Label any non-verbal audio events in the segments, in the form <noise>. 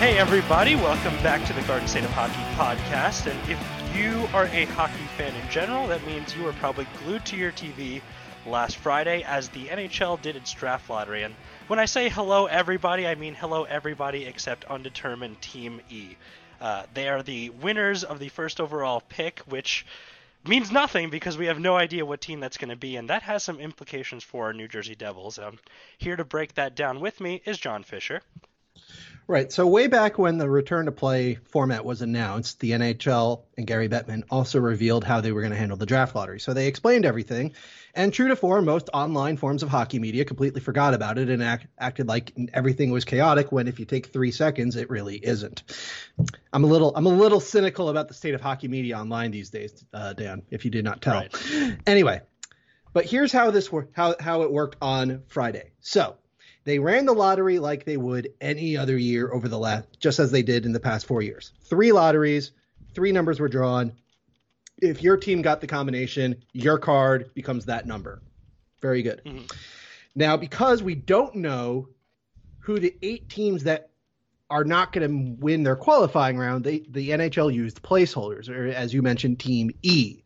Hey, everybody, welcome back to the Garden State of Hockey podcast. And if you are a hockey fan in general, that means you were probably glued to your TV last Friday as the NHL did its draft lottery. And when I say hello, everybody, I mean hello, everybody except undetermined Team E. Uh, they are the winners of the first overall pick, which means nothing because we have no idea what team that's going to be, and that has some implications for our New Jersey Devils. Um, here to break that down with me is John Fisher. Right. So way back when the return to play format was announced, the NHL and Gary Bettman also revealed how they were going to handle the draft lottery. So they explained everything, and true to form, most online forms of hockey media completely forgot about it and act, acted like everything was chaotic. When if you take three seconds, it really isn't. I'm a little I'm a little cynical about the state of hockey media online these days, uh, Dan. If you did not tell. Right. Anyway, but here's how this worked. How how it worked on Friday. So they ran the lottery like they would any other year over the last, just as they did in the past four years. Three lotteries, three numbers were drawn. If your team got the combination, your card becomes that number. Very good. Mm-hmm. Now, because we don't know who the eight teams that are not going to win their qualifying round, they, the NHL used placeholders, or as you mentioned, Team E,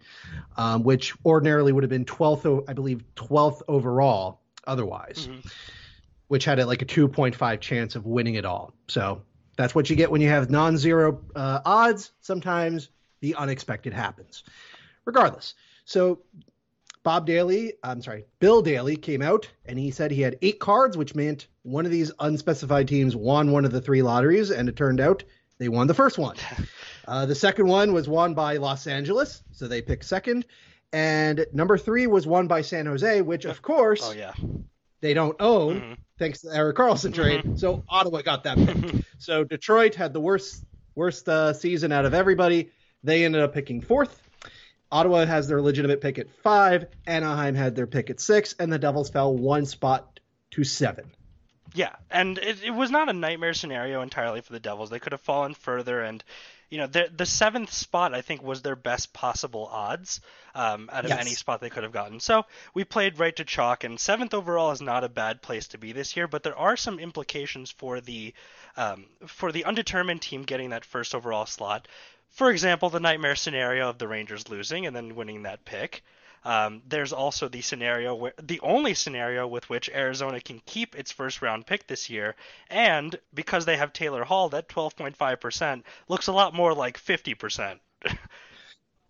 um, which ordinarily would have been 12th, I believe, 12th overall otherwise. Mm-hmm which had a, like a 2.5 chance of winning it all. So that's what you get when you have non-zero uh, odds. Sometimes the unexpected happens. Regardless, so Bob Daly, I'm sorry, Bill Daly came out and he said he had eight cards, which meant one of these unspecified teams won one of the three lotteries, and it turned out they won the first one. <laughs> Uh, the second one was won by Los Angeles, so they picked second. And number three was won by San Jose, which of course, oh yeah, they don't own, mm-hmm. thanks to the Erik Karlsson trade. Mm-hmm. So Ottawa got that pick. so Detroit had the worst worst uh, season out of everybody. They ended up picking fourth. Ottawa has their legitimate pick at five. Anaheim had their pick at six, and the Devils fell one spot to seven. Yeah, and it, it was not a nightmare scenario entirely for the Devils. They could have fallen further, and you know, the the seventh spot I think was their best possible odds um, out of yes. any spot they could have gotten. So we played right to chalk, and seventh overall is not a bad place to be this year. But there are some implications for the um, for the undetermined team getting that first overall slot. For example, the nightmare scenario of the Rangers losing and then winning that pick. Um, there's also the scenario where the only scenario with which Arizona can keep its first round pick this year, and because they have Taylor Hall, that 12.5% looks a lot more like 50%. <laughs>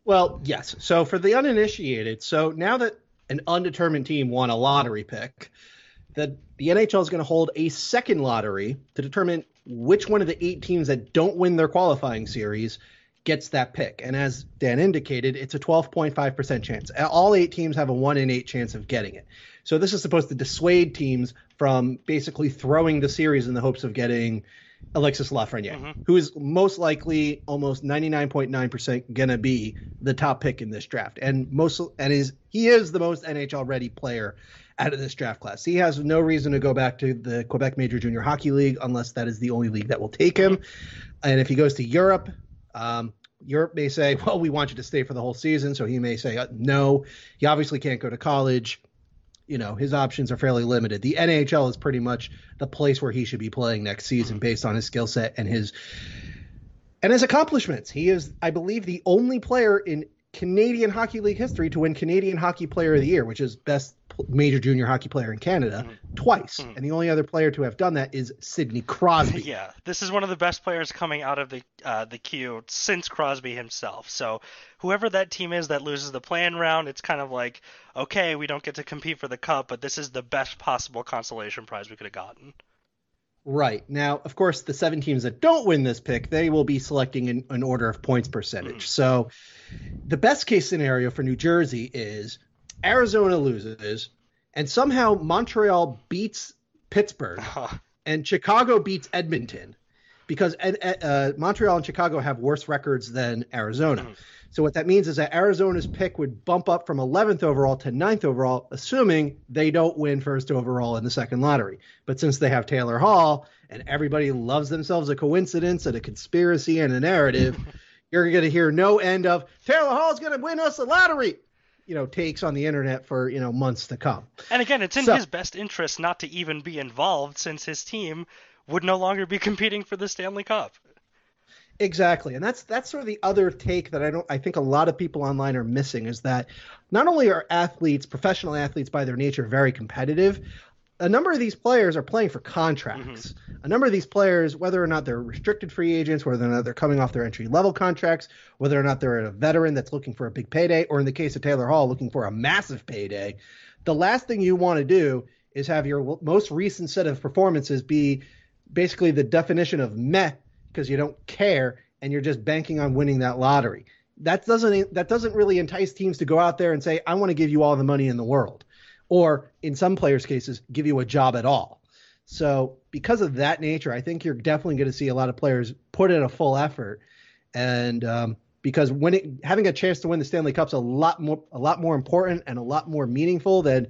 well, yes. So for the uninitiated, so now that an undetermined team won a lottery pick, the the NHL is going to hold a second lottery to determine which one of the eight teams that don't win their qualifying series gets that pick. And as Dan indicated, it's a 12.5% chance. All eight teams have a 1 in 8 chance of getting it. So this is supposed to dissuade teams from basically throwing the series in the hopes of getting Alexis Lafreniere, mm-hmm. who is most likely almost 99.9% going to be the top pick in this draft. And most and is he is the most NHL ready player out of this draft class. He has no reason to go back to the Quebec Major Junior Hockey League unless that is the only league that will take him. And if he goes to Europe, um, Europe may say, <laughs> well, we want you to stay for the whole season. So he may say, uh, no, he obviously can't go to college. You know, his options are fairly limited. The NHL is pretty much the place where he should be playing next season based on his skill set and his and his accomplishments. He is, I believe, the only player in Canadian Hockey League history to win Canadian Hockey Player of the Year, which is best major junior hockey player in Canada, mm-hmm. twice. Mm-hmm. And the only other player to have done that is Sidney Crosby. <laughs> yeah, this is one of the best players coming out of the uh, the queue since Crosby himself. So whoever that team is that loses the plan round, it's kind of like, okay, we don't get to compete for the cup, but this is the best possible consolation prize we could have gotten. Right. Now, of course, the seven teams that don't win this pick, they will be selecting in an order of points percentage. Mm. So the best case scenario for New Jersey is Arizona loses and somehow Montreal beats Pittsburgh <laughs> and Chicago beats Edmonton because uh, Montreal and Chicago have worse records than Arizona. Mm. So what that means is that Arizona's pick would bump up from 11th overall to 9th overall, assuming they don't win first overall in the second lottery. But since they have Taylor Hall and everybody loves themselves a coincidence and a conspiracy and a narrative, <laughs> you're going to hear no end of Taylor Hall's going to win us the lottery. You know, takes on the internet for you know months to come. And again, it's in so, his best interest not to even be involved, since his team would no longer be <laughs> competing for the Stanley Cup. Exactly. And that's that's sort of the other take that I don't I think a lot of people online are missing is that not only are athletes, professional athletes by their nature very competitive, a number of these players are playing for contracts. Mm-hmm. A number of these players, whether or not they're restricted free agents, whether or not they're coming off their entry level contracts, whether or not they're a veteran that's looking for a big payday, or in the case of Taylor Hall, looking for a massive payday, the last thing you want to do is have your most recent set of performances be basically the definition of meh because you don't care and you're just banking on winning that lottery. That doesn't that doesn't really entice teams to go out there and say, I want to give you all the money in the world or in some players' cases, give you a job at all. So, because of that nature, I think you're definitely going to see a lot of players put in a full effort, and um, because it, having a chance to win the Stanley Cup's a lot more a lot more important and a lot more meaningful than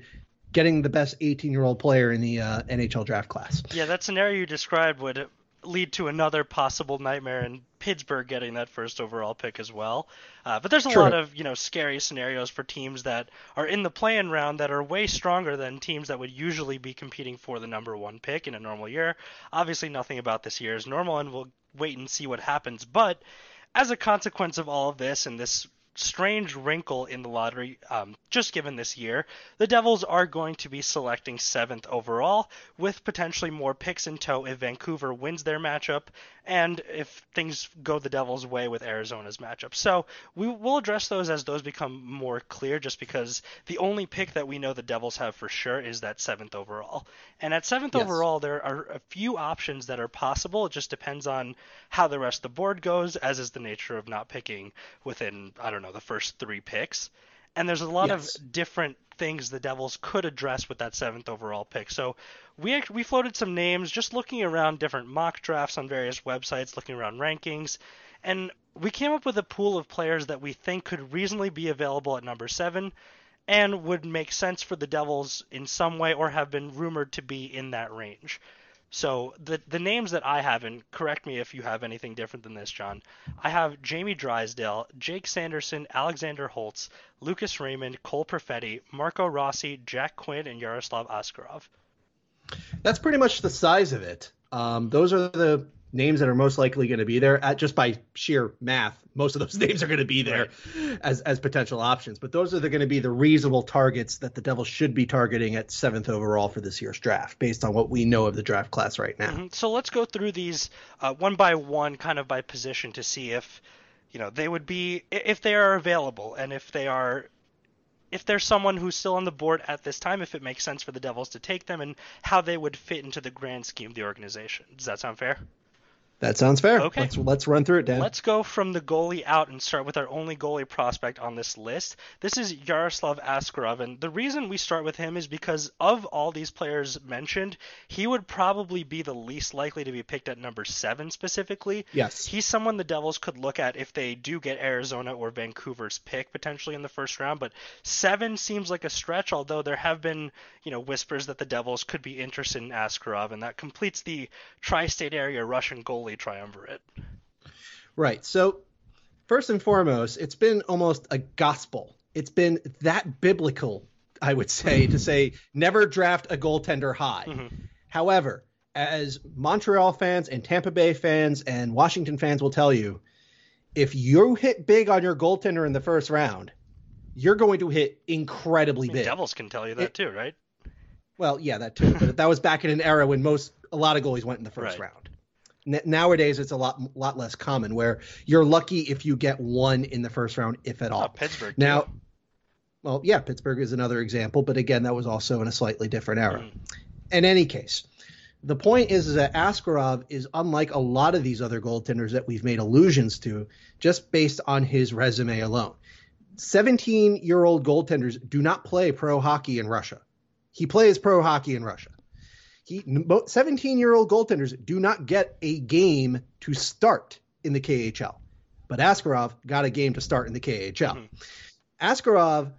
getting the best 18 year old player in the uh, NHL draft class. Yeah, that scenario you described would lead to another possible nightmare in Pittsburgh getting that first overall pick as well. Uh, but there's a True. lot of you know scary scenarios for teams that are in the play-in round that are way stronger than teams that would usually be competing for the number one pick in a normal year. Obviously, nothing about this year is normal, and we'll wait and see what happens. But as a consequence of all of this and this strange wrinkle in the lottery um, just given this year. The Devils are going to be selecting seventh overall, with potentially more picks in tow if Vancouver wins their matchup and if things go the Devils' way with Arizona's matchup. So we will address those as those become more clear, just because the only pick that we know the Devils have for sure is that seventh overall. And at seventh yes. overall, there are a few options that are possible. It just depends on how the rest of the board goes, as is the nature of not picking within, I don't know, the first three picks. And there's a lot yes. of different things the Devils could address with that seventh overall pick. So we we floated some names, just looking around different mock drafts on various websites, looking around rankings, and we came up with a pool of players that we think could reasonably be available at number seven, and would make sense for the Devils in some way, or have been rumored to be in that range. So the the names that I have, and correct me if you have anything different than this, John. I have Jamie Drysdale, Jake Sanderson, Alexander Holtz, Lucas Raymond, Cole Perfetti, Marco Rossi, Jack Quinn, and Yaroslav Askarov. That's pretty much the size of it. Um, those are the names that are most likely going to be there at just by sheer math most of those <laughs> names are going to be there right. as as potential options but those are going to be the reasonable targets that the devils should be targeting at seventh overall for this year's draft based on what we know of the draft class right now mm-hmm. so let's go through these uh, one by one kind of by position to see if you know they would be if they are available and if they are if there's someone who's still on the board at this time, if it makes sense for the Devils to take them, and how they would fit into the grand scheme of the organization. Does that sound fair? That sounds fair. Okay. Let's, let's run through it, Dan. Let's go from the goalie out and start with our only goalie prospect on this list. This is Yaroslav Askarov, and the reason we start with him is because of all these players mentioned, he would probably be the least likely to be picked at number seven specifically. Yes. He's someone the Devils could look at if they do get Arizona or Vancouver's pick potentially in the first round, but seven seems like a stretch, although there have been, you know, whispers that the Devils could be interested in Askarov, and that completes the tri-state area Russian goalie triumvirate. Right. So, first and foremost, it's been almost a gospel. It's been that biblical, I would say, to say never draft a goaltender high. Mm-hmm. However, as Montreal fans and Tampa Bay fans and Washington fans will tell you, if you hit big on your goaltender in the first round, you're going to hit incredibly I mean, big. Devils can tell you that it, too, right? Well, yeah, that too. But that was back in an era when most a lot of goalies went in the first right. round nowadays it's a lot lot less common where you're lucky if you get one in the first round if at all. Oh, Pittsburgh. Now, well, yeah, Pittsburgh is another example, but again, that was also in a slightly different era. Mm. In any case, the point is, is that Askarov is unlike a lot of these other goaltenders that we've made allusions to, just based on his resume alone. 17 year old goaltenders do not play pro hockey in Russia. He plays pro hockey in Russia. He 17 year old goaltenders do not get a game to start in the KHL, but Askarov got a game to start in the KHL. Mm-hmm. Askarov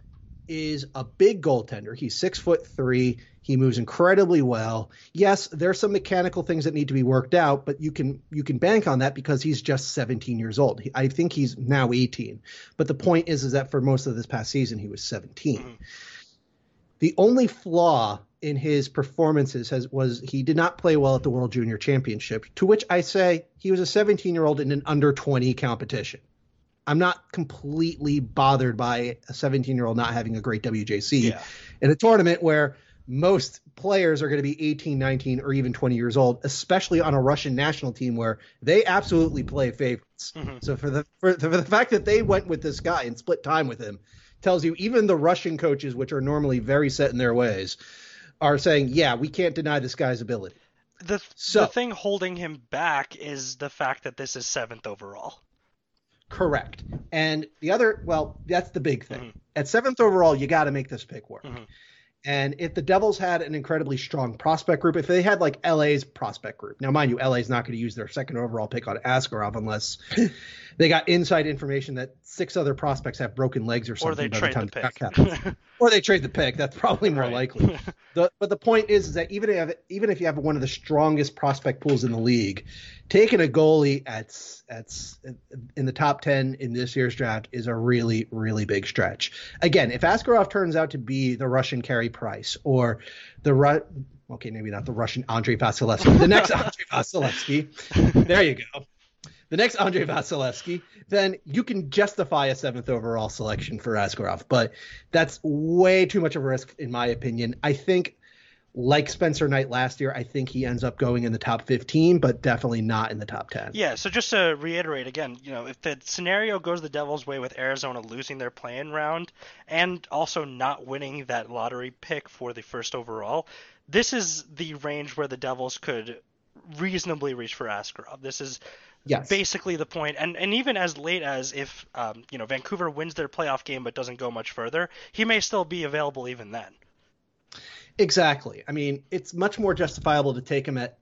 is a big goaltender. He's six foot three. He moves incredibly well. Yes, there's some mechanical things that need to be worked out, but you can you can bank on that because he's just 17 years old. I think he's now 18. But the point is, is that for most of this past season, he was 17. Mm-hmm. The only flaw in his performances has was he did not play well at the World Junior Championship, to which I say he was a 17 year old in an under 20 competition. I'm not completely bothered by a 17 year old not having a great WJC yeah. in a tournament where most players are going to be 18, 19, or even 20 years old, especially on a Russian national team where they absolutely play favorites. Mm-hmm. So for the for, for the fact that they went with this guy and split time with him tells you even the Russian coaches, which are normally very set in their ways, are saying, yeah, we can't deny this guy's ability. The, so, the thing holding him back is the fact that this is seventh overall. Correct. And the other, well, that's the big thing. Mm-hmm. At seventh overall, you got to make this pick work. Mm-hmm. And if the Devils had an incredibly strong prospect group, if they had like LA's prospect group, now mind you, LA's not going to use their second overall pick on Askarov unless <laughs> they got inside information that six other prospects have broken legs or something. Or they trade the, the pick. <laughs> or they trade the pick. That's probably more right. likely. The, but the point is, is that even if even if you have one of the strongest prospect pools in the league, taking a goalie at at in the top ten in this year's draft is a really really big stretch. Again, if Askarov turns out to be the Russian Carey Price or the Ru- okay, maybe not the Russian Andrei Vasilevskiy, the next <laughs> Andrei Vasilevskiy, there you go the next Andrei Vasilevskiy, then you can justify a seventh overall selection for Askarov. But that's way too much of a risk, in my opinion. I think, like Spencer Knight last year, I think he ends up going in the top 15, but definitely not in the top 10. Yeah. So just to reiterate again, you know, if the scenario goes the Devils' way with Arizona losing their playing round and also not winning that lottery pick for the first overall, this is the range where the Devils could reasonably reach for Askarov. This is Yes. Basically the point, and and even as late as if um, you know Vancouver wins their playoff game but doesn't go much further, he may still be available even then. Exactly. I mean, it's much more justifiable to take him at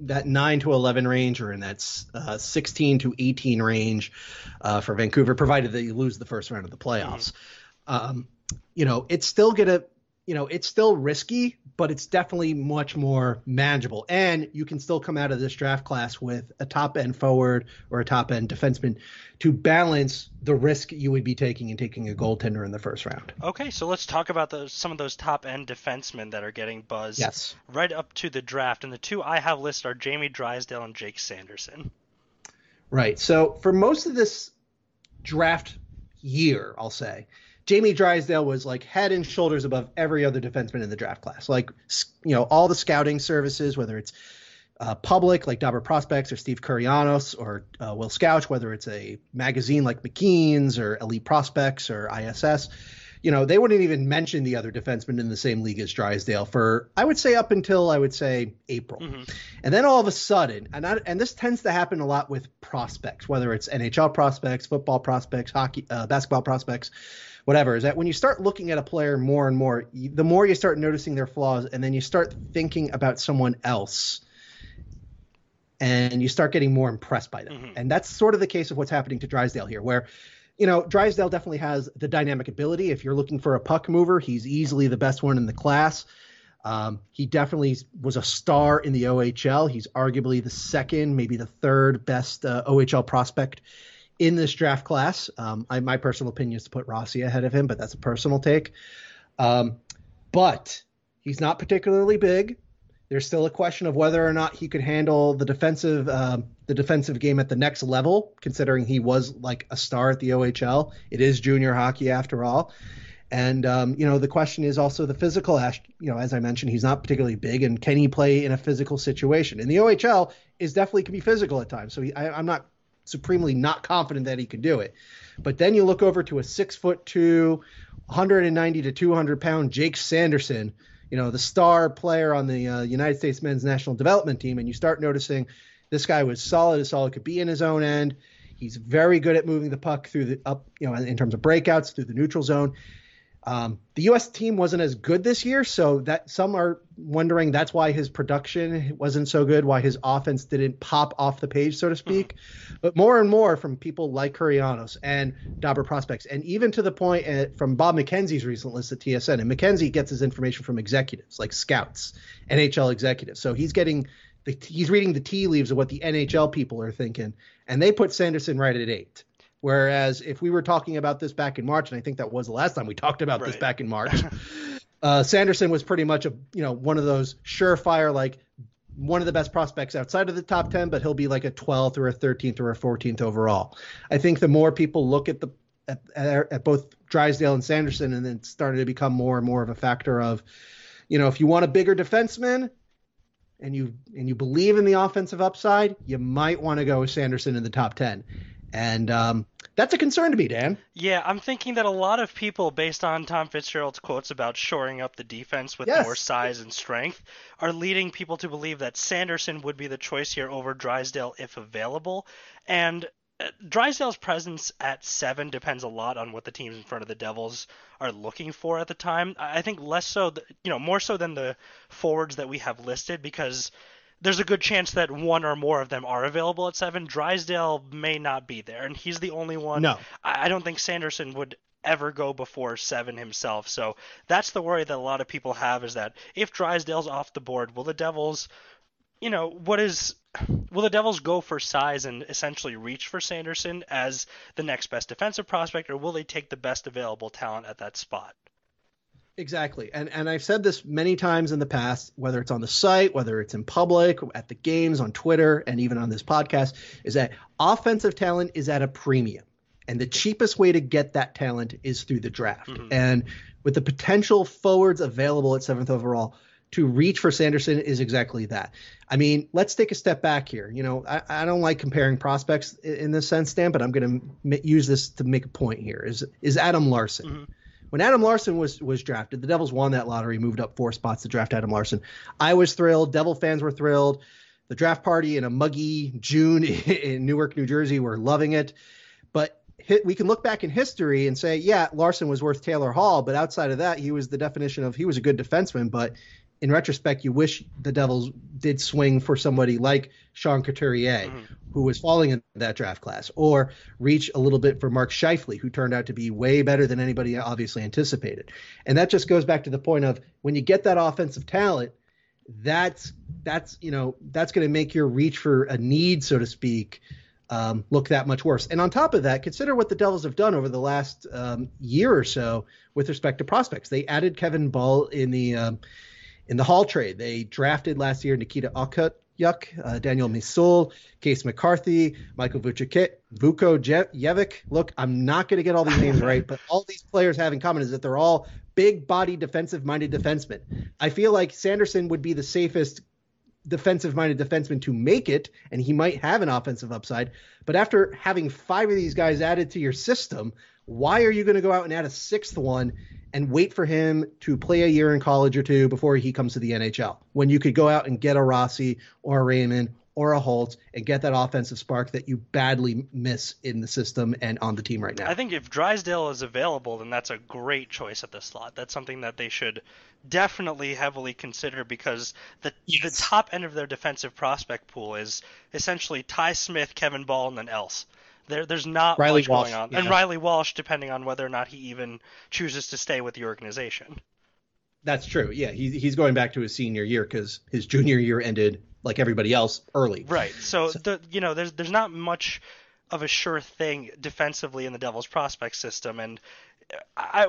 that 9 to 11 range or in that uh, 16 to 18 range uh, for Vancouver, provided that you lose the first round of the playoffs. Mm-hmm. Um, you know, it's still going to you know, it's still risky, but it's definitely much more manageable. And you can still come out of this draft class with a top end forward or a top end defenseman to balance the risk you would be taking in taking a goaltender in the first round. Okay, so let's talk about those some of those top end defensemen that are getting buzz yes. right up to the draft. And the two I have listed are Jamie Drysdale and Jake Sanderson. Right. So for most of this draft year, I'll say, Jamie Drysdale was like head and shoulders above every other defenseman in the draft class. Like, you know, all the scouting services, whether it's uh, public like Dobber Prospects or Steve Kournianos or uh, Will Scouch, whether it's a magazine like McKeen's or Elite Prospects or ISS, you know, they wouldn't even mention the other defenseman in the same league as Drysdale for I would say up until I would say April, mm-hmm. and then all of a sudden, and I, and this tends to happen a lot with prospects, whether it's NHL prospects, football prospects, hockey, uh, basketball prospects whatever is that when you start looking at a player more and more the more you start noticing their flaws and then you start thinking about someone else and you start getting more impressed by them mm-hmm. and that's sort of the case of what's happening to drysdale here where you know drysdale definitely has the dynamic ability if you're looking for a puck mover he's easily the best one in the class um, he definitely was a star in the OHL. He's arguably the second, maybe the third best uh, OHL prospect in this draft class. Um, I, my personal opinion is to put Rossi ahead of him, but that's a personal take. Um, but he's not particularly big. There's still a question of whether or not he could handle the defensive uh, the defensive game at the next level, considering he was like a star at the OHL. It is junior hockey after all. And um, you know the question is also the physical. You know, as I mentioned, he's not particularly big, and can he play in a physical situation? In the OHL, is definitely can be physical at times. So he, I, I'm not supremely not confident that he could do it. But then you look over to a six foot two, 190 to 200 pound Jake Sanderson, you know, the star player on the uh, United States men's national development team, and you start noticing this guy was solid as solid could be in his own end. He's very good at moving the puck through the up, you know, in terms of breakouts through the neutral zone. Um, the U.S. team wasn't as good this year, so that some are wondering that's why his production wasn't so good, why his offense didn't pop off the page, so to speak. Mm-hmm. But more and more from people like Kournianos and Dobber Prospects, and even to the point at, uh, from Bob McKenzie's recent list at TSN. And McKenzie gets his information from executives like scouts, NHL executives. So he's getting the, he's reading the tea leaves of what the NHL people are thinking, and they put Sanderson right at eight. Whereas if we were talking about this back in March, and I think that was the last time we talked about right. this back in March, <laughs> Uh, Sanderson was pretty much a you know one of those surefire like one of the best prospects outside of the top 10 but he'll be like a 12th or a 13th or a 14th overall i think the more people look at the at, at, both drysdale and sanderson and then started to become more and more of a factor of you know if you want a bigger defenseman and you and you believe in the offensive upside you might want to go with sanderson in the top 10 and um, that's a concern to me, Dan. Yeah, I'm thinking that a lot of people, based on Tom Fitzgerald's quotes about shoring up the defense with Yes. more size and strength, are leading people to believe that Sanderson would be the choice here over Drysdale if available. And uh, Drysdale's presence at seven depends a lot on what the teams in front of the Devils are looking for at the time. I I think less so, th- you know, more so than the forwards that we have listed because there's a good chance that one or more of them are available at seven. Drysdale may not be there, and he's the only one. No. I I don't think Sanderson would ever go before seven himself. So that's the worry that a lot of people have is that if Drysdale's off the board, will the Devils, you know, what is, will the Devils go for size and essentially reach for Sanderson as the next best defensive prospect, or will they take the best available talent at that spot? Exactly. And and I've said this many times in the past, whether it's on the site, whether it's in public, at the games, on Twitter, and even on this podcast, is that offensive talent is at a premium. And the cheapest way to get that talent is through the draft. Mm-hmm. And with the potential forwards available at seventh overall, to reach for Sanderson is exactly that. I mean, let's take a step back here. You know, I, I don't like comparing prospects in, in this sense, Dan, but I'm going to m- use this to make a point here. Is is Adam Larsson? Mm-hmm. When Adam Larsson was was drafted, the Devils won that lottery, moved up four spots to draft Adam Larsson. I was thrilled. Devil fans were thrilled. The draft party in a muggy June <laughs> in Newark, New Jersey, were loving it. But we can look back in history and say, yeah, Larsson was worth Taylor Hall, but outside of that, he was the definition of he was a good defenseman. But in retrospect, you wish the Devils did swing for somebody like Sean Couturier, who was falling in that draft class, or reach a little bit for Mark Scheifele, who turned out to be way better than anybody obviously anticipated. And that just goes back to the point of when you get that offensive talent, that's that's you know that's going to make your reach for a need, so to speak, um, look that much worse. And on top of that, consider what the Devils have done over the last um, year or so with respect to prospects. They added Kevin Bahl in the um, in the Hall trade. They drafted last year Nikita Okut. Yuck, uh, Daniel Misyul, Case McCarthy, Michael Vucevic, Vuko Je- Jevic. Look, I'm not going to get all these names right, but all these players have in common is that they're all big body defensive minded defensemen. I feel like Sanderson would be the safest defensive minded defenseman to make it, and he might have an offensive upside. But after having five of these guys added to your system, why are you going to go out and add a sixth one and wait for him to play a year in college or two before he comes to the NHL? When you could go out and get a Rossi or a Raymond or a Holtz and get that offensive spark that you badly miss in the system and on the team right now. I think if Drysdale is available, then that's a great choice at the slot. That's something that they should definitely heavily consider because the the top end of their defensive prospect pool is essentially Ty Smith, Kevin Bahl, and then else. There, there's not Reilly much Walsh, going on, yeah. and Reilly Walsh, depending on whether or not he even chooses to stay with the organization. That's true. Yeah, he, he's going back to his senior year because his junior year ended like everybody else early. Right. So, the you know there's there's not much of a sure thing defensively in the Devils prospect system, and I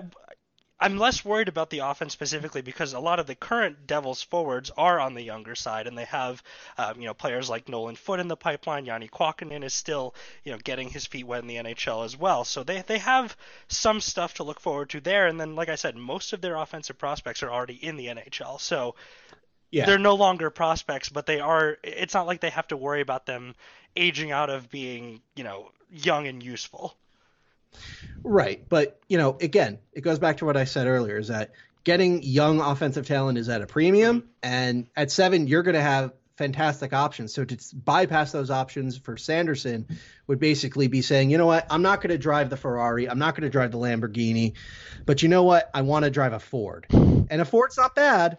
I'm less worried about the offense specifically because a lot of the current Devils forwards are on the younger side, and they have um, you know players like Nolan Foote in the pipeline. Janne Kuokkanen is still you know getting his feet wet in the NHL as well, so they they have some stuff to look forward to there. And then, like I said, most of their offensive prospects are already in the NHL, so Yeah. they're no longer prospects, but they are. It's not like they have to worry about them aging out of being, you know, young and useful. Right. But, you know, again, it goes back to what I said earlier is that getting young offensive talent is at a premium. And at seven, you're going to have fantastic options. So to bypass those options for Sanderson would basically be saying, you know what, I'm not going to drive the Ferrari. I'm not going to drive the Lamborghini. But you know what? I want to drive a Ford. And a Ford's not bad,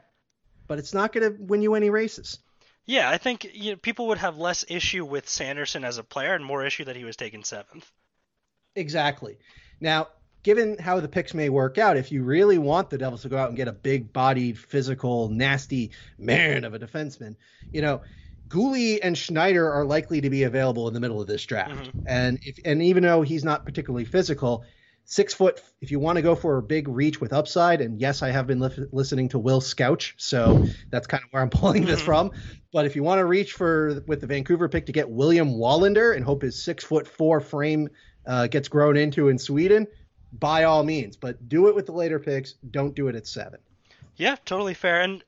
but it's not going to win you any races. Yeah, I think you know, people would have less issue with Sanderson as a player and more issue that he was taken seventh. Exactly. Now, given how the picks may work out, if you really want the Devils to go out and get a big bodied, physical, nasty man of a defenseman, you know, Guhle and Schneider are likely to be available in the middle of this draft. Mm-hmm. And if and even though he's not particularly physical, six foot. If you want to go for a big reach with upside, and yes, I have been li- listening to Will Scouch, so that's kind of where I'm <laughs> pulling this mm-hmm. from. But if you want to reach for with the Vancouver pick to get William Wallinder and hope his six foot four frame uh, gets grown into in Sweden, by all means. But do it with the later picks. Don't do it at seven. Yeah, totally fair. And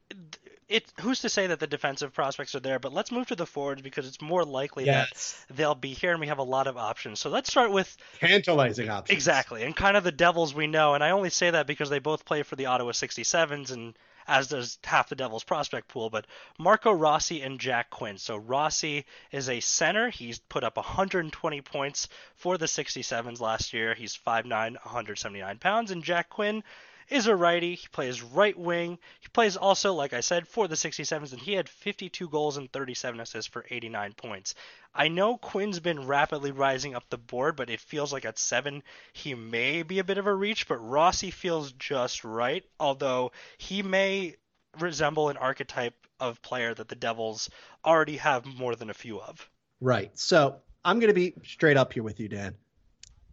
it who's to say that the defensive prospects are there? But let's move to the forwards because it's more likely yes. that they'll be here, and we have a lot of options. So let's start with tantalizing options. Exactly, and kind of the Devils we know. And I only say that because they both play for the Ottawa 67s, and as does half the Devils prospect pool. But Marco Rossi and Jack Quinn. So Rossi is a center. He's put up 120 points for the 67s last year. He's 5'9", 179 pounds, and Jack Quinn is a righty. He plays right wing. He plays also, like I said, for the 67s, and he had 52 goals and 37 assists for 89 points. I know Quinn's been rapidly rising up the board, but it feels like at seven he may be a bit of a reach. But Rossi feels just right, although he may resemble an archetype of player that the Devils already have more than a few of. Right. So I'm going to be straight up here with you, Dan.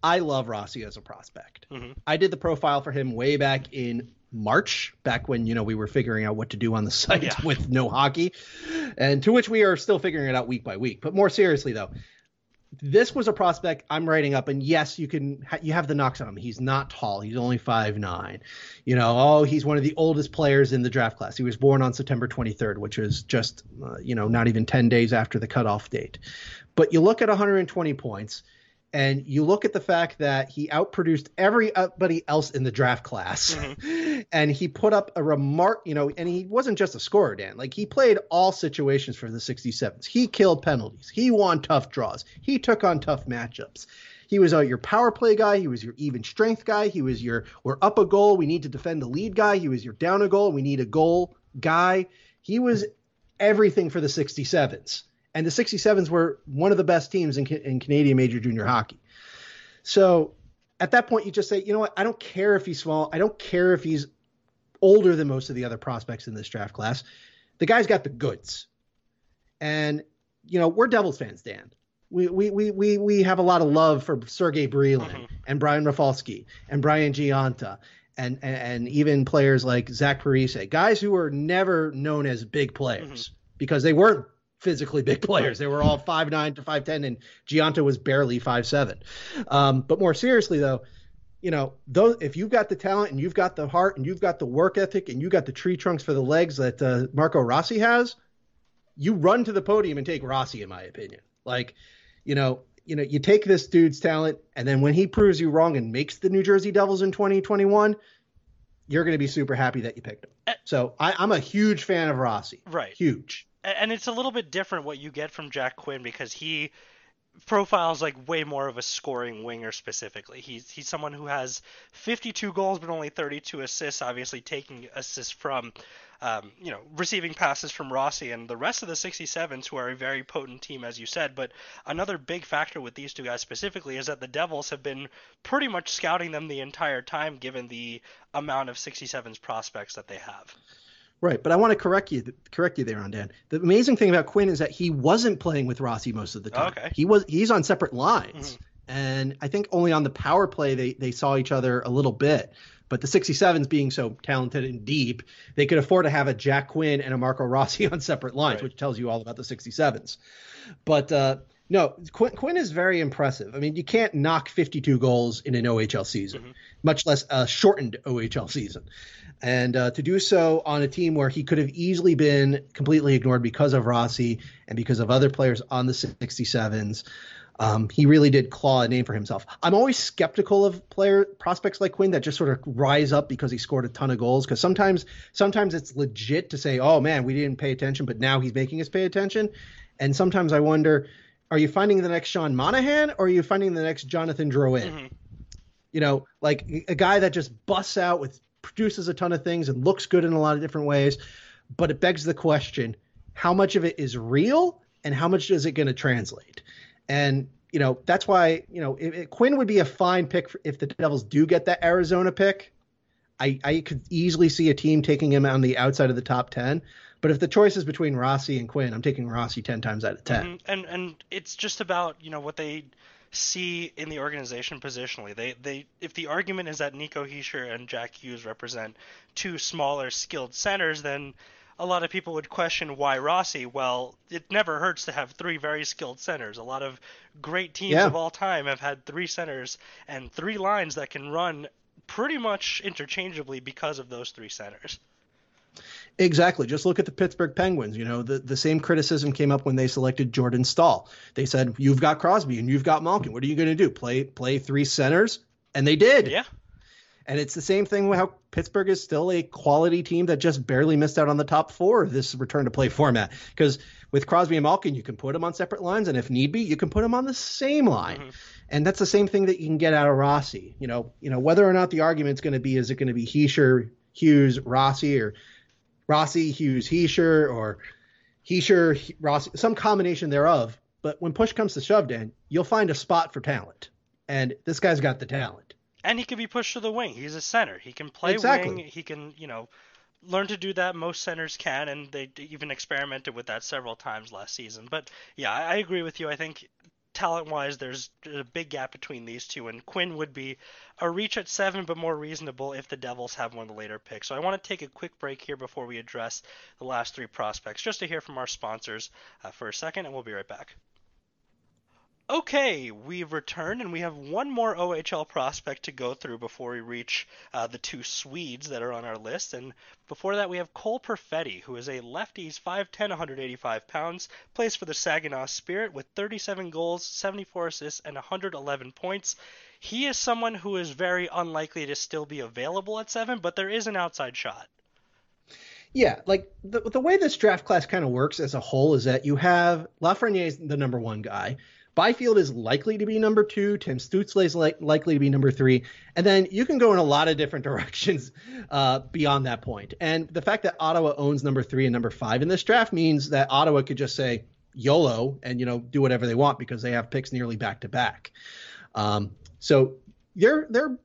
I love Rossi as a prospect. Mm-hmm. I did the profile for him way back in March, back when you know we were figuring out what to do on the <laughs> site yeah. with no hockey, and to which we are still figuring it out week by week. But more seriously, though, this was a prospect I'm writing up, and yes, you can you have the knocks on him. He's not tall. He's only five nine. You know, oh, he's one of the oldest players in the draft class. He was born on September 23rd, which is just uh, you know not even 10 days after the cutoff date. But you look at 120 points and you look at the fact that he outproduced everybody else in the draft class. Mm-hmm. <laughs> and he put up a remark you know and he wasn't just a scorer dan. Like he played all situations for the 67s he killed penalties. He won tough draws. He took on tough matchups. He was uh, your power play guy. He was your even strength guy. He was your we're up a goal. We need to defend the lead guy. He was your down a goal. We need a goal guy. He was everything for the 67s and the 67s were one of the best teams in, in Canadian major junior hockey. So at that point, you just say, you know what? I don't care if he's small. I don't care if he's older than most of the other prospects in this draft class. The guy's got the goods. And, you know, we're Devils fans, Dan. We, we, we, we, we have a lot of love for Sergey Brylin mm-hmm. and Brian Rafalski and Brian Gionta and, and, and, even players like Zach Parise, guys who were never known as big players mm-hmm. because they weren't physically big <laughs> players. They were all five nine to five ten, and Gionta was barely five seven. Um, but more seriously, though, you know, those if you've got the talent and you've got the heart and you've got the work ethic and you've got the tree trunks for the legs that uh, Marco Rossi has, you run to the podium and take Rossi, in my opinion. Like, you know. You know, you take this dude's talent, and then when he proves you wrong and makes the New Jersey Devils in 2021, you're going to be super happy that you picked him. Eh. So I, I'm a huge fan of Rossi. Right. Huge and it's a little bit different what you get from Jack Quinn because he profiles like way more of a scoring winger specifically. He's he's someone who has 52 goals but only 32 assists, obviously taking assists from um, you know, receiving passes from Rossi and the rest of the 67s, who are a very potent team, as you said. But another big factor with these two guys specifically is that the Devils have been pretty much scouting them the entire time, given the amount of 67s prospects that they have. Right, but I want to correct you correct you there on Dan. The amazing thing about Quinn is that he wasn't playing with Rossi most of the time. Okay. He was he's on separate lines. Mm-hmm. And I think only on the power play they, they saw each other a little bit. But the 67s being so talented and deep, they could afford to have a Jack Quinn and a Marco Rossi <laughs> on separate lines, right. which tells you all about the 67s. But uh, no, Quinn, Quinn, is very impressive. I mean, you can't knock 52 goals in an OHL season, mm-hmm. much less a shortened OHL season and uh, to do so on a team where he could have easily been completely ignored because of Rossi and because of other players on the 67s. Um, he really did claw a name for himself. I'm always skeptical of player prospects like Quinn that just sort of rise up because he scored a ton of goals. Because sometimes, sometimes it's legit to say, "Oh man, we didn't pay attention, but now he's making us pay attention." And sometimes I wonder, are you finding the next Sean Monahan or are you finding the next Jonathan Drouin? Mm-hmm. You know, like a guy that just busts out with produces a ton of things and looks good in a lot of different ways. But it begs the question how much of it is real and how much is it going to translate? And, you know, that's why, you know, it, it, Quinn would be a fine pick for, if the Devils do get that Arizona pick. I, I could easily see a team taking him on the outside of the top 10. But if the choice is between Rossi and Quinn, I'm taking Rossi 10 times out of 10. Mm-hmm. And and it's just about, you know, what they see in the organization positionally. They they if the argument is that Nico Hischier and Jack Hughes represent two smaller skilled centers, then a lot of people would question why Rossi. Well, it never hurts to have three very skilled centers. A lot of great teams yeah. of all time have had three centers and three lines that can run pretty much interchangeably because of those three centers. Exactly. Just look at the Pittsburgh Penguins. You know, the, the same criticism came up when they selected Jordan Staal. They said, You've got Crosby and you've got Malkin. What are you going to do? Play play three centers? And they did. Yeah. And it's the same thing with how Pittsburgh is still a quality team that just barely missed out on the top four of this return to play format. Because with Crosby and Malkin, you can put them on separate lines, and if need be, you can put them on the same line. Mm-hmm. And that's the same thing that you can get out of Rossi. You know, you know whether or not the argument's going to be is it going to be Hischier, Hughes, Rossi, or Rossi, Hughes, Hischier, or Hischier, Rossi, some combination thereof. But when push comes to shove, Dan, you'll find a spot for talent, and this guy's got the talent and he can be pushed to the wing. He's a center. He can play exactly. wing. He can, you know, learn to do that. Most centers can, and they even experimented with that several times last season. But yeah, I agree with you. I think talent-wise, there's a big gap between these two, and Quinn would be a reach at seven, but more reasonable if the Devils have one of the later picks. So I want to take a quick break here before we address the last three prospects, just to hear from our sponsors uh, for a second, and we'll be right back. Okay, we've returned and we have one more OHL prospect to go through before we reach uh, the two Swedes that are on our list. And before that, we have Cole Perfetti, who is a lefties 5'10, 185 pounds, plays for the Saginaw Spirit with 37 goals, 74 assists, and 111 points. He is someone who is very unlikely to still be available at seven, but there is an outside shot. Yeah, like the the way this draft class kind of works as a whole is that you have Lafreniere the number one guy. Byfield is likely to be number two. Tim Stützle is li- likely to be number three. And then you can go in a lot of different <laughs> directions uh, beyond that point. And the fact that Ottawa owns number three and number five in this draft means that Ottawa could just say YOLO and, you know, do whatever they want because they have picks nearly back to back. Um, so they're, they're,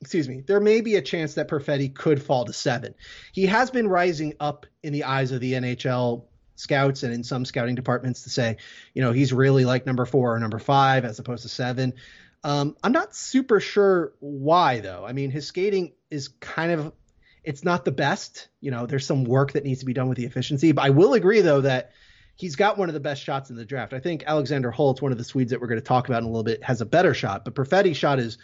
excuse me, there may be a chance that Perfetti could fall to seven. He has been rising up in the eyes of the NHL scouts and in some scouting departments to say, you know, he's really like number four or number five as opposed to seven. Um, I'm not super sure why though. I mean, his skating is kind of it's not the best. You know, there's some work that needs to be done with the efficiency. But I will agree though that he's got one of the best shots in the draft. I think Alexander Holtz, one of the Swedes that we're going to talk about in a little bit, has a better shot. But Perfetti's shot is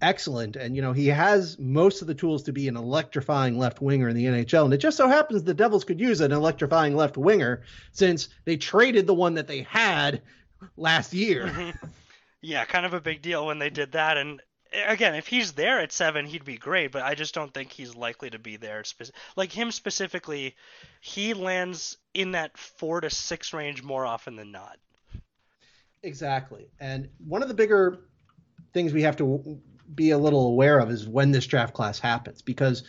excellent. And, you know, he has most of the tools to be an electrifying left winger in the NHL. And it just so happens the Devils could use an electrifying left winger since they traded the one that they had last year. Mm-hmm. Yeah, kind of a big deal when they did that. And again, if he's there at seven, he'd be great, but I just don't think he's likely to be there. Spe- like him specifically, he lands in that four to six range more often than not. Exactly. And one of the bigger things we have to be a little aware of is when this draft class happens because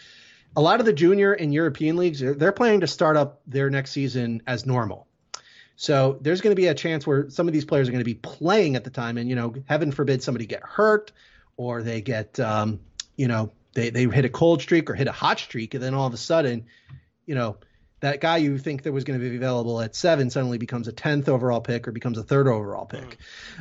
a lot of the junior and European leagues they're planning to start up their next season as normal. So there's going to be a chance where some of these players are going to be playing at the time, and you know, heaven forbid somebody get hurt or they get, um, you know, they they hit a cold streak or hit a hot streak, and then all of a sudden, you know, that guy you think that was going to be available at seven suddenly becomes a 10th overall pick or becomes a third overall pick.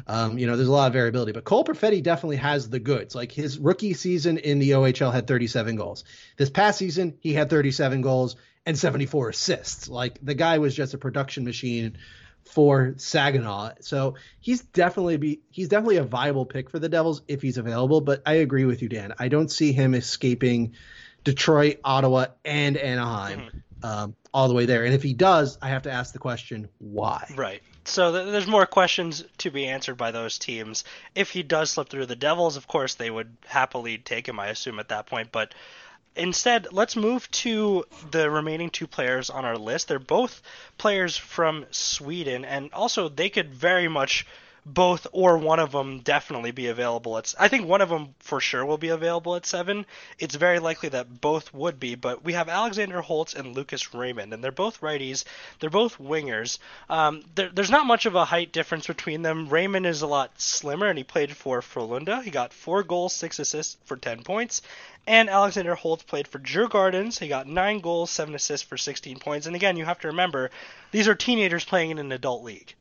Mm. Um, you know, there's a lot of variability, but Cole Perfetti definitely has the goods. Like his rookie season in the OHL had 37 goals. This past season, he had 37 goals and 74 assists. Like the guy was just a production machine for Saginaw. So he's definitely be he's definitely a viable pick for the Devils if he's available. But I agree with you, Dan. I don't see him escaping Detroit, Ottawa, and Anaheim. Mm-hmm um, all the way there. And if he does, I have to ask the question, why? Right. So th- there's more questions to be answered by those teams. If he does slip through the Devils, of course, they would happily take him, I assume, at that point. But instead, let's move to the remaining two players on our list. They're both players from Sweden, and also they could very much both or one of them definitely be available at I think one of them for sure will be available at 7. It's very likely that both would be, but we have Alexander Holtz and Lucas Raymond and they're both righties. They're both wingers. Um, there, there's not much of a height difference between them. Raymond is a lot slimmer and he played for Frölunda. He got 4 goals, 6 assists for 10 points. And Alexander Holtz played for Djurgårdens. He got 9 goals, 7 assists for 16 points. And again, you have to remember these are teenagers playing in an adult league.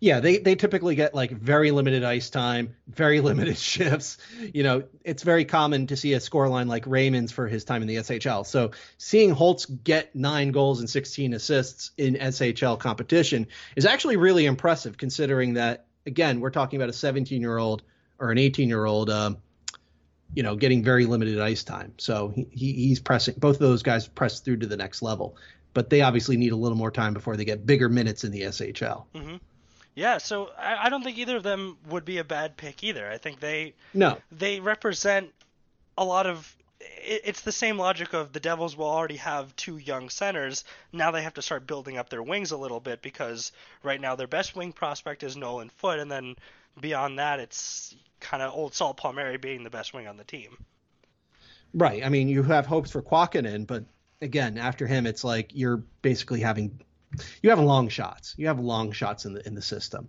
Yeah, they, they typically get like very limited ice time, very <laughs> limited shifts. You know, it's very common to see a scoreline like Raymond's for his time in the SHL. So seeing Holtz get nine goals and 16 assists in SHL competition is actually really impressive, considering that again we're talking about a 17 year old or an 18 year old. Um, you know, getting very limited ice time. So he, he, he's pressing both of those guys press through to the next level, but they obviously need a little more time before they get bigger minutes in the SHL. Mm-hmm. Yeah, so I, I don't think either of them would be a bad pick either. I think they no they represent a lot of it's the same logic of the Devils will already have two young centers. Now they have to start building up their wings a little bit because right now their best wing prospect is Nolan Foote, and then beyond that, it's kind of old Salt Palmieri being the best wing on the team. Right. I mean, you have hopes for Kuokkanen, but again, after him, it's like you're basically having you have long shots. You have long shots in the in the system.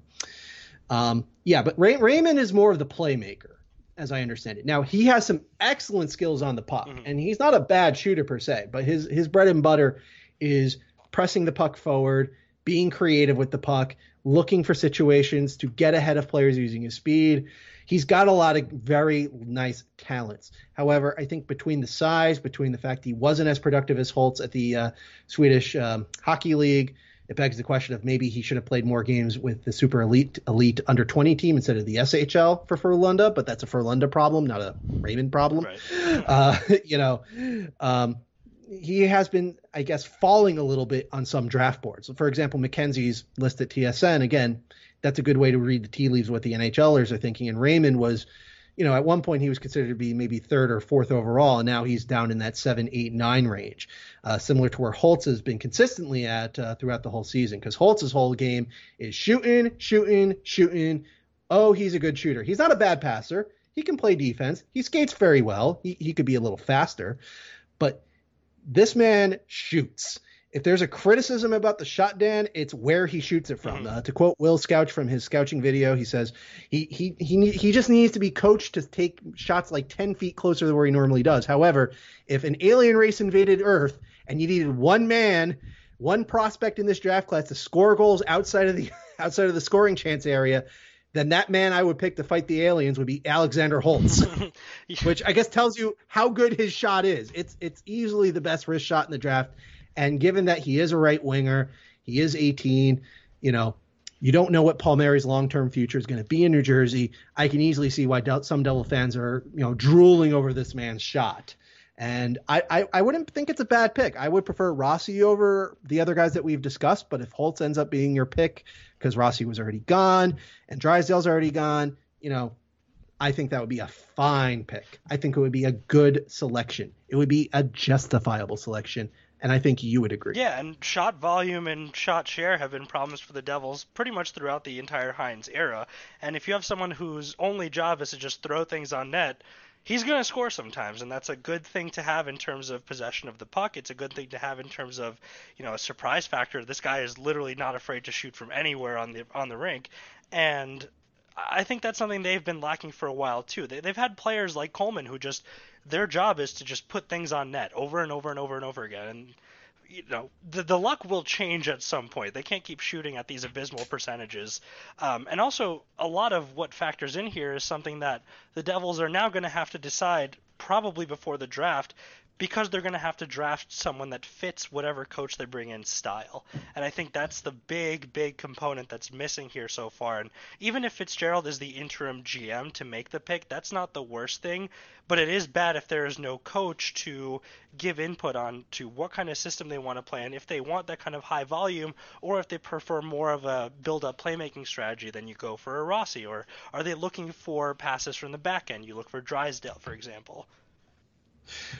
Um, yeah, but Ray, Raymond is more of the playmaker, as I understand it. Now he has some excellent skills on the puck, mm-hmm. and he's not a bad shooter per se. But his his bread and butter is pressing the puck forward, being creative with the puck, looking for situations to get ahead of players using his speed. He's got a lot of very nice talents. However, I think between the size, between the fact he wasn't as productive as Holtz at the uh, Swedish um, Hockey League, it begs the question of maybe he should have played more games with the super elite elite under 20 team instead of the SHL for Frölunda, but that's a Frölunda problem, not a Raymond problem. Right. Uh, <laughs> you know, um, he has been, I guess, falling a little bit on some draft boards. For example, McKenzie's list at TSN. Again, that's a good way to read the tea leaves what the NHLers are thinking. And Raymond was, you know, at one point he was considered to be maybe third or fourth overall, and now he's down in that seven, eight, nine range, uh, similar to where Holtz has been consistently at uh, throughout the whole season. Because Holtz's whole game is shooting, shooting, shooting. Oh, he's a good shooter. He's not a bad passer. He can play defense. He skates very well. He, he could be a little faster, but this man shoots. If there's a criticism about the shot, Dan, it's where he shoots it from. Mm-hmm. Uh, to quote Will Scouch from his scouting video, he says he he he he just needs to be coached to take shots like 10 feet closer than where he normally does. However, if an alien race invaded Earth and you needed one man, one prospect in this draft class to score goals outside of the <laughs> outside of the scoring chance area, then that man I would pick to fight the aliens would be Alexander Holtz, <laughs> <laughs> which I guess tells you how good his shot is. It's it's easily the best wrist shot in the draft, and given that he is a right winger, he is 18, you know, you don't know what Palmieri's long-term future is going to be in New Jersey. I can easily see why some Devil fans are, you know, drooling over this man's shot. And I, I, I, wouldn't think it's a bad pick. I would prefer Rossi over the other guys that we've discussed. But if Holtz ends up being your pick because Rossi was already gone and Drysdale's already gone, you know, I think that would be a fine pick. I think it would be a good selection. It would be a justifiable selection. And I think you would agree. Yeah, and shot volume and shot share have been problems for the Devils pretty much throughout the entire Hynes era. And if you have someone whose only job is to just throw things on net, he's going to score sometimes, and that's a good thing to have in terms of possession of the puck. It's a good thing to have in terms of you know a surprise factor. This guy is literally not afraid to shoot from anywhere on the on the rink, and I think that's something they've been lacking for a while too. They, they've had players like Coleman who just their job is to just put things on net over and over and over and over again, and you know the the luck will change at some point. They can't keep shooting at these abysmal percentages. Um, and also, a lot of what factors in here is something that the Devils are now going to have to decide probably before the draft because they're going to have to draft someone that fits whatever coach they bring in style. And I think that's the big, big component that's missing here so far. And even if Fitzgerald is the interim GM to make the pick, that's not the worst thing. But it is bad if there is no coach to give input on to what kind of system they want to play and if they want that kind of high volume or if they prefer more of a build up playmaking strategy then you go for a Rossi or are they looking for passes from the back end you look for Drysdale for example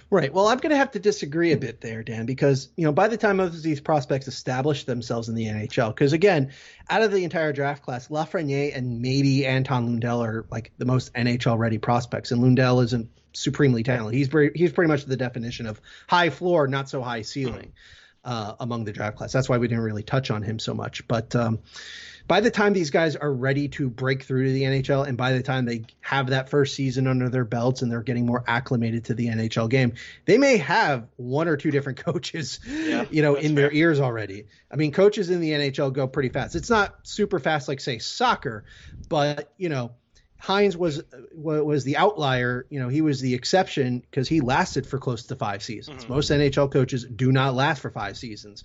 Right. Well, I'm going to have to disagree a bit there, Dan, because you know by the time most of these prospects establish themselves in the NHL, because again, out of the entire draft class, Lafreniere and maybe Anton Lundell are like the most NHL ready prospects, and Lundell isn't supremely talented. He's very he's pretty much the definition of high floor, not so high ceiling. uh, among the draft class. That's why we didn't really touch on him so much. But um, by the time these guys are ready to break through to the NHL, and by the time they have that first season under their belts and they're getting more acclimated to the NHL game, they may have one or two different <laughs> coaches, yeah, you know, in fair. their ears already. I mean, coaches in the NHL go pretty fast. It's not super fast like say soccer, but you know. Hynes was was the outlier. You know, he was the exception because he lasted for close to five seasons. Mm-hmm. Most NHL coaches do not last for five seasons.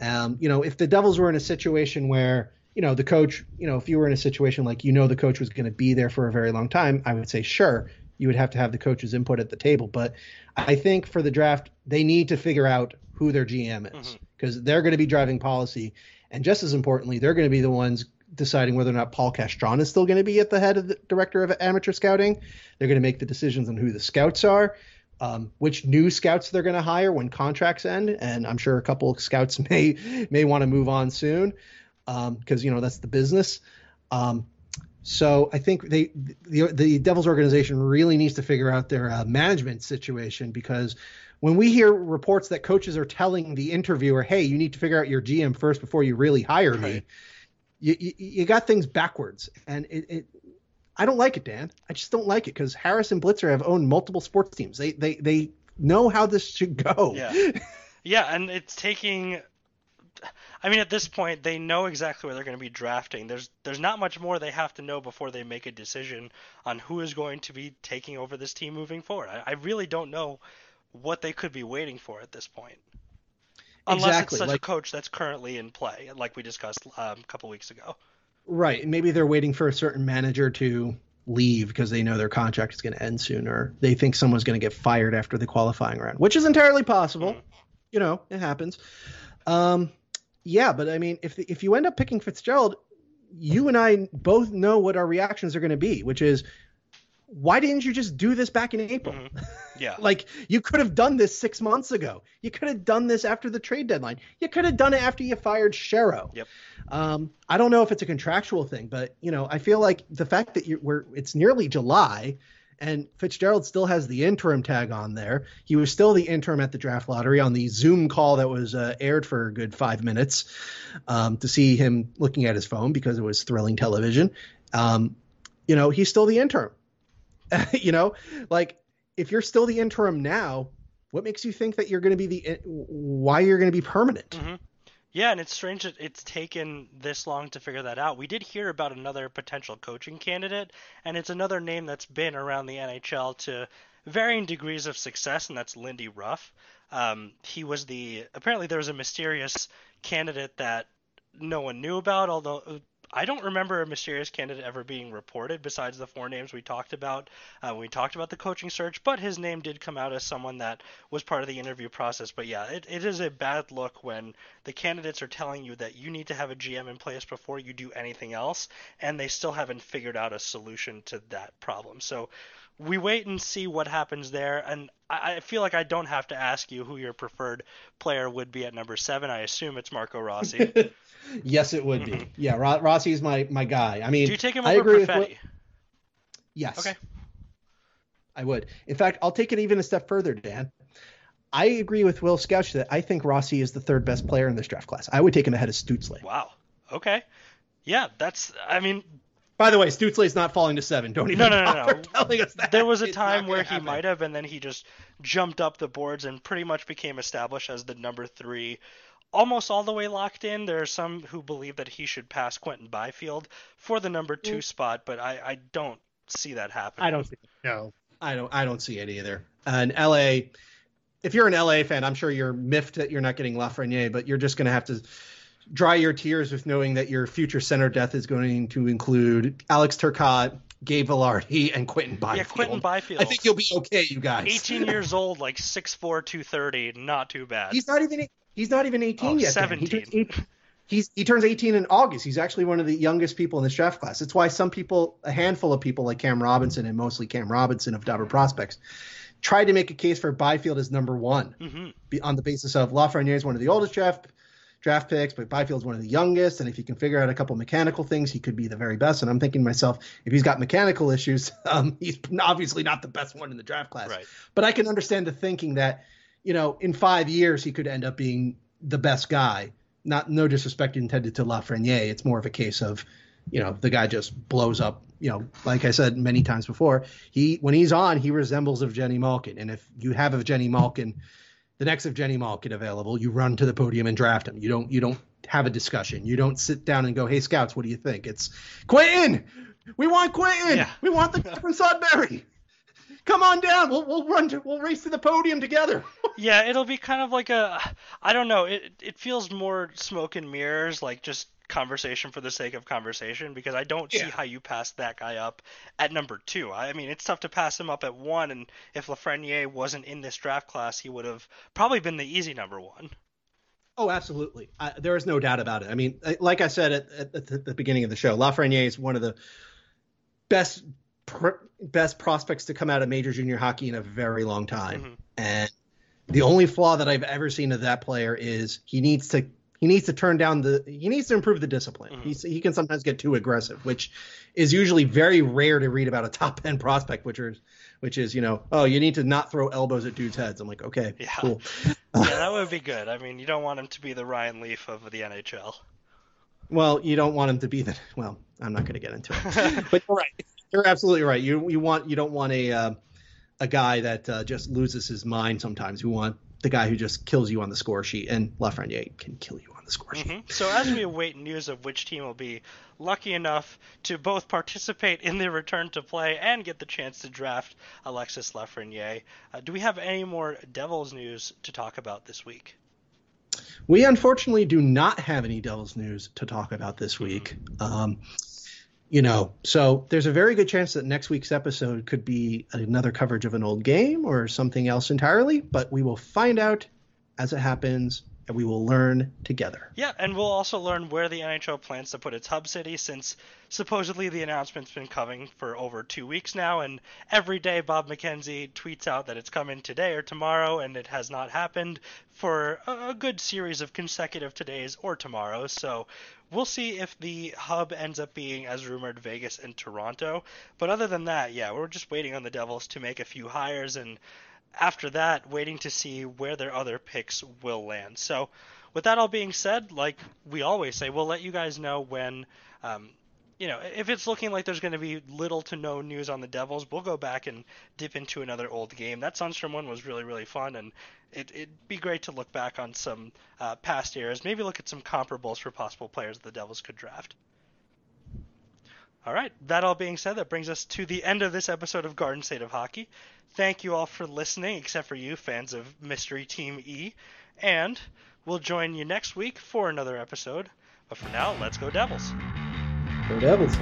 Um, you know, if the Devils were in a situation where you know, the coach, you know, if you were in a situation like you know the coach was going to be there for a very long time, I would say sure, you would have to have the coach's input at the table. But I think for the draft, they need to figure out who their GM is because mm-hmm. they're going to be driving policy, and just as importantly, they're going to be the ones deciding whether or not Paul Castron is still going to be at the head of the director of amateur scouting. They're going to make the decisions on who the scouts are. Um, which new scouts they're going to hire when contracts end, and I'm sure a couple of scouts <laughs> may may want to move on soon because um, you know that's the business. Um, so I think they the the Devils organization really needs to figure out their uh, management situation because when we hear reports that coaches are telling the interviewer, "Hey, you need to figure out your GM first before you really hire right. me," you, you, you got things backwards, and it, it I don't like it, Dan. I just don't like it because Harris and Blitzer have owned multiple sports teams. They they they know how this should go. Yeah, yeah, and it's taking I mean, at this point, they know exactly where they're going to be drafting. There's there's not much more they have to know before they make a decision on who is going to be taking over this team moving forward. I, I really don't know what they could be waiting for at this point. Unless exactly. it's such like, a coach that's currently in play, like we discussed um, a couple weeks ago. Right. Maybe they're waiting for a certain manager to leave because they know their contract is going to end soon, or they think someone's going to get fired after the qualifying round, which is entirely possible. Mm. You know, it happens. Um, yeah, but I mean, if if you end up picking Fitzgerald, you and I both know what our reactions are going to be, which is, why didn't you just do this back in April? Mm-hmm. <laughs> Yeah, like you could have done this six months ago. You could have done this after the trade deadline. You could have done it after you fired Shero. Yep. Um, I don't know if it's a contractual thing, but you know, I feel like the fact that you're, we're it's nearly July and Fitzgerald still has the interim tag on there. He was still the interim at the draft lottery on the Zoom call that was uh, aired for a good five minutes um, to see him looking at his phone because it was thrilling television. Um, you know, he's still the interim. <laughs> you know, like if you're still the interim now, what makes you think that you're going to be the why you're going to be permanent? Mm-hmm. Yeah, and it's strange that it's taken this long to figure that out. We did hear about another potential coaching candidate, and it's another name that's been around the NHL to varying degrees of success, and that's Lindy Ruff. Um, he was the apparently there was a mysterious candidate that no one knew about, although I don't remember a mysterious candidate ever being reported besides the four names we talked about uh, when we talked about the coaching search, but his name did come out as someone that was part of the interview process. But yeah, it, it is a bad look when the candidates are telling you that you need to have a GM in place before you do anything else, and they still haven't figured out a solution to that problem. So we wait and see what happens there. And I, I, feel like I don't have to ask you who your preferred player would be at number seven. I assume it's Marco Rossi. <laughs> yes, it would be. Mm-hmm. Yeah, Ro- Rossi's my my guy. I mean, do you take him over I agree Perfetti? With yes. Okay. I would. In fact, I'll take it even a step further, Dan. I agree with Will Scouch that I think Rossi is the third best player in this draft class. I would take him ahead of Stutzle. Wow. Okay. Yeah, that's. I mean, by the way, Stutzle's not falling to seven. Don't even no, no, no, no. telling us that. There was a time where he might have, and then he just jumped up the boards and pretty much became established as the number three, almost all the way locked in. There are some who believe that he should pass Quinton Byfield for the number two mm. spot, but I, I don't see that happening. I don't see no. I don't I don't see it either. And LA, if you're an LA fan, I'm sure you're miffed that you're not getting Lafreniere, but you're just going to have to dry your tears with knowing that your future center death is going to include Alex Turcotte, Gabe Vilardi, and Quinton Byfield. Yeah, Quinton Byfield. I think you'll be okay, you guys. 18 years old, like 6'4", 230, not too bad. He's not even he's not even 18 oh, yet. 17. He he's he turns 18 in August. He's actually one of the youngest people in this draft class. It's why some people, a handful of people like Cam Robinson and mostly Cam Robinson of Dobber Prospects, tried to make a case for Byfield as number one mm-hmm. on the basis of Lafreniere is one of the oldest draft draft picks, but Byfield's one of the youngest, and if he can figure out a couple mechanical things, he could be the very best. And I'm thinking to myself, if he's got mechanical issues, <laughs> um, he's obviously not the best one in the draft class. Right. But I can understand the thinking that, you know, in five years he could end up being the best guy. Not no disrespect intended to Lafreniere. It's more of a case of, you know, the guy just blows up. You know, like I said many times before, he when he's on, he resembles Evgeni Malkin. And if you have a Jenny Malkin, the next Evgeni Malkin available, you run to the podium and draft him. You don't you don't have a discussion. You don't sit down and go, "Hey scouts, what do you think?" It's Quinton. We want Quinton. Yeah. We want the guy from Sudbury come on down. We'll we'll run to, we'll race to the podium together. <laughs> yeah, it'll be kind of like a I don't know. It it feels more smoke and mirrors, like just conversation for the sake of conversation because I don't yeah. see how you pass that guy up at number two. I mean, it's tough to pass him up at one, and if Lafreniere wasn't in this draft class, he would have probably been the easy number one. Oh, absolutely. I, there is no doubt about it. I mean, like I said at, at, at the beginning of the show, Lafreniere is one of the best pr- best prospects to come out of major junior hockey in a very long time. Mm-hmm. And the only flaw that I've ever seen of that player is he needs to he needs to turn down the he needs to improve the discipline. Mm-hmm. He's, he can sometimes get too aggressive, which is usually very rare to read about a top end prospect, which is which is you know oh you need to not throw elbows at dudes' heads. I'm like okay yeah. cool. <laughs> yeah, that would be good. I mean you don't want him to be the Ryan Leaf of the NHL. Well, you don't want him to be the well. I'm not going to get into it, <laughs> but you're right. You're absolutely right. You you want you don't want a uh, a guy that uh, just loses his mind sometimes. You want the guy who just kills you on the score sheet, and Lafreniere can kill you on the score sheet. Mm-hmm. So as we await news of which team will be lucky enough to both participate in the return to play and get the chance to draft Alexis Lafreniere, uh, do we have any more Devils news to talk about this week? We unfortunately do not have any Devils news to talk about this week. Mm-hmm. Um, you know, so there's a very good chance that next week's episode could be another coverage of an old game or something else entirely, but we will find out as it happens and we will learn together. Yeah, and we'll also learn where the NHL plans to put its hub city since supposedly the announcement's been coming for over two weeks now, and every day Bob McKenzie tweets out that it's coming today or tomorrow, and it has not happened for a good series of consecutive todays or tomorrows. So we'll see if the hub ends up being as rumored Vegas and Toronto. But other than that, yeah, we're just waiting on the Devils to make a few hires and after that, waiting to see where their other picks will land. So, with that all being said, like we always say, we'll let you guys know when, um, you know, if it's looking like there's going to be little to no news on the Devils, we'll go back and dip into another old game. That Sundstrom one was really, really fun, and it, would be great to look back on some uh, past eras, maybe look at some comparables for possible players the Devils could draft. All right, that all being said, that brings us to the end of this episode of Garden State of Hockey. Thank you all for listening, except for you, fans of Mystery Team E. And we'll join you next week for another episode. But for now, let's go Devils. Go Devils.